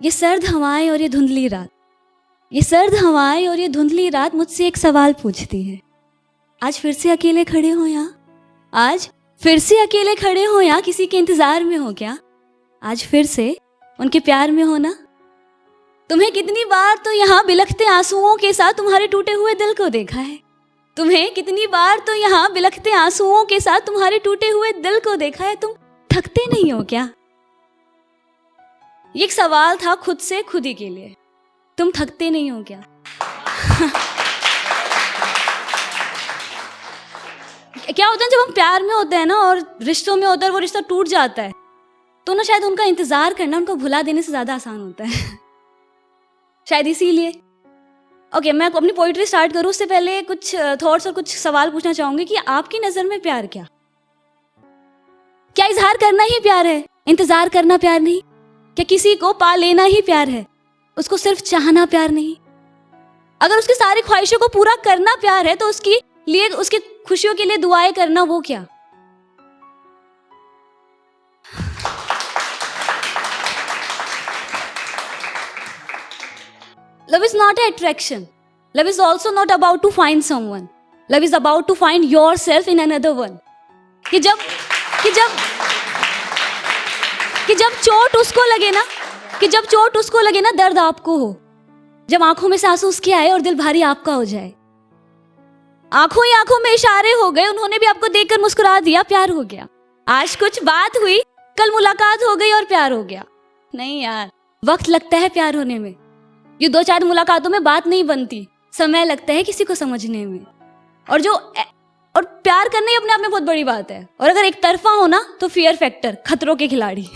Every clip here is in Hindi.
ये सर्द हवाएँ और ये धुंधली रात। ये सर्द हवाएँ और ये धुंधली रात मुझसे एक सवाल पूछती है। आज फिर से अकेले खड़े हो यहाँ आज फिर से अकेले खड़े हो यहाँ किसी के इंतज़ार में हो क्या? आज फिर से उनके प्यार में हो ना? तुम्हें कितनी बार तो यहाँ बिलखते आंसुओं के साथ तुम्हारे टूटे हुए दिल को देखा है? तुम्हें कितनी बार तो यहाँ बिलखते आंसुओं के साथ तुम्हारे टूटे हुए दिल को देखा है? तुम थकते नहीं हो क्या? ये एक सवाल था खुद से खुद ही के लिए। तुम थकते नहीं हो क्या? क्या होता है जब हम प्यार में होते हैं ना और रिश्तों में होता है वो रिश्ता टूट जाता है तो ना शायद उनका इंतज़ार करना उनको भुला देने से ज़्यादा आसान होता है। शायद इसीलिए। ओके okay, मैं अपनी पोइट्री स्टार्ट करूँ उससे पहले कुछ थॉट्स और कुछ सवाल पूछना चाहूँगी कि आपकी नज़र में प्यार क्या? क्या इजहार करना ही प्यार है? इंतज़ार करना प्यार नहीं? क्या किसी को पा लेना ही प्यार है। उसको सिर्फ़ चाहना प्यार नहीं। अगर उसकी सारी ख्वाहिशों को पूरा करना प्यार है तो उसकी लिए, उसकी खुशियों के लिए दुआएँ करना वो क्या? Love is not a attraction love is also not about to find someone love is about to find yourself in another one कि जब कि जब कि जब चोट उसको लगे ना, कि जब चोट उसको लगे ना, दर्द आपको हो। जब आँखों में सांसू उसके आए और दिल भारी आपका हो जाए। आँखों ही आँखों में इशारे हो गए, उन्होंने भी आपको देखकर मुस्कुरा दिया, प्यार हो गया। आज कुछ बात हुई, कल मुलाकात हो गई और प्यार हो गया। नहीं यार, वक्त लगता है प्यार होने में। ये दो चार मुलाकातों में बात नहीं बनती, समय लगता है किसी को समझने में। और जो और प्यार करना ही अपने आप में बहुत बड़ी बात है। और अगर एक तरफा हो ना तो फियर फैक्टर खतरों के खिलाड़ी।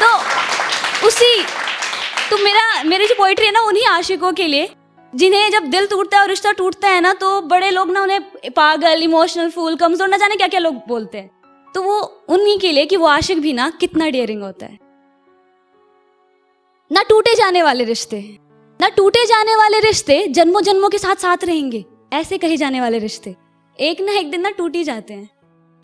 तो उसी तो मेरा, मेरी जो पोइट्री है ना, उन्हीं आशिकों के लिए। जिन्हें जब दिल टूटता है और रिश्ता टूटता है ना तो बड़े लोग ना उन्हें पागल इमोशनल फूल कमज़ोर, ना जाने क्या क्या लोग बोलते हैं। तो वो उन्हीं के लिए कि वो आशिक भी ना, कितना डेयरिंग होता है। ना टूटे जाने वाले रिश्ते, ना टूटे जाने वाले रिश्ते जन्मों जन्मों के साथ साथ रहेंगे। ऐसे कहे जाने वाले रिश्ते। एक ना एक दिन ना टूट ही जाते हैं।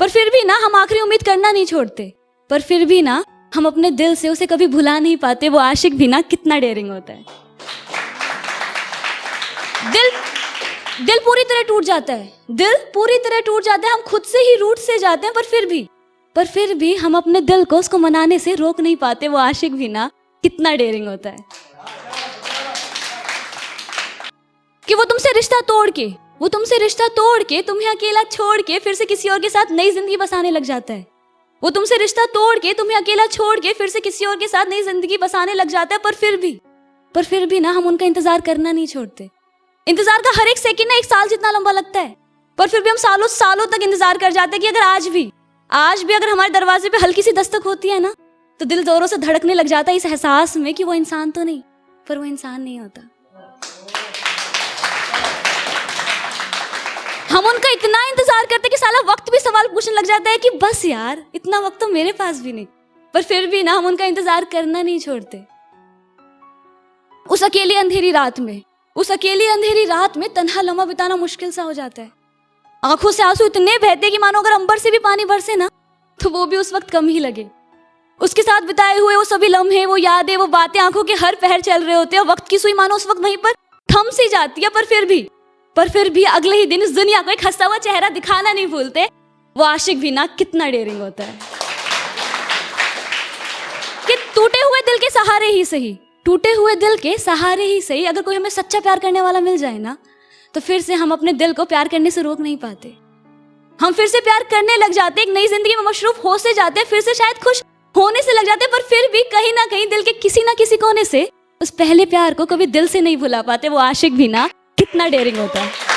पर फिर भी ना हम आखिरी उम्मीद करना नहीं छोड़ते। पर फिर भी ना हम अपने दिल से उसे कभी भुला नहीं पाते, वो आशिक भी ना कितना डेयरिंग होता है। दिल दिल पूरी तरह टूट जाता है। दिल पूरी तरह टूट जाता है, हम खुद से ही रूट से जाते हैं, पर फिर भी, पर फिर भी हम अपने दिल को उसको मनाने से रोक नहीं पाते, वो आशिक भी ना कितना डेयरिंग होता है। कि वो तुमसे रिश्ता तोड़ के वो तुमसे रिश्ता तोड़ के, तुम्हें अकेला छोड़ के फिर से किसी और के साथ नई ज़िंदगी बसाने लग जाता है। वो तुमसे रिश्ता तोड़ के, तुम्हें अकेला छोड़ के फिर से किसी और के साथ नई ज़िंदगी बसाने लग जाता है, पर फिर भी, पर फिर भी ना, हम उनका इंतज़ार करना नहीं छोड़ते। इंतज़ार का हर एक सेकंड ना, एक साल जितना लंबा लगता है, पर फिर भी हम सालों सालों तक इंतज़ार कर जाते हैं कि अगर आज भी आज भी अगर हमारे दरवाजे पे हल्की सी दस्तक होती है ना तो दिल जोरों से धड़कने लग जाता है इस एहसास में कि वो इंसान तो नहीं, पर वो इंसान नहीं होता। हम उनका इतना इंतज़ार करते कि साला वक्त भी सवाल पूछने लग जाता है कि बस यार, इतना वक्त तो मेरे पास भी नहीं। पर फिर भी ना, हम उनका इंतज़ार करना नहीं छोड़ते। उस अकेली अंधेरी रात में, उस अकेली अंधेरी रात में तनहा लम्हा बिताना मुश्किल सा हो जाता है। आँखों से आँसू इतने बहते कि मानो अगर अंबर से भी पानी बरसे ना तो वो भी उस वक्त कम ही लगे। उसके साथ बिताए हुए वो सभी लम्हे, वो यादें, वो बातें आँखों के हर पहर चल रहे होते हैं, वक्त की सुई मानो उस वक्त वहीं पर थम सी जाती है, पर फिर भी पर फिर भी अगले ही दिन इस दुनिया को एक हंसता हुआ चेहरा दिखाना नहीं भूलते। वो आशिक भी ना कितना डेयरिंग होता है। कि टूटे हुए दिल के सहारे ही सही, टूटे हुए दिल के सहारे ही सही, अगर कोई हमें सच्चा प्यार करने वाला मिल जाए ना तो फिर से हम अपने दिल को प्यार करने से रोक नहीं पाते। हम फिर से प्यार करने लग जाते, एक नई ज़िंदगी में मशरूफ हो से जाते, फिर से शायद खुश होने से लग जाते, पर फिर भी कहीं ना कहीं दिल के किसी ना किसी कोने से उस पहले प्यार को कभी दिल से नहीं भुला पाते, वो आशिक भी ना। कितना डेयरिंग होता है।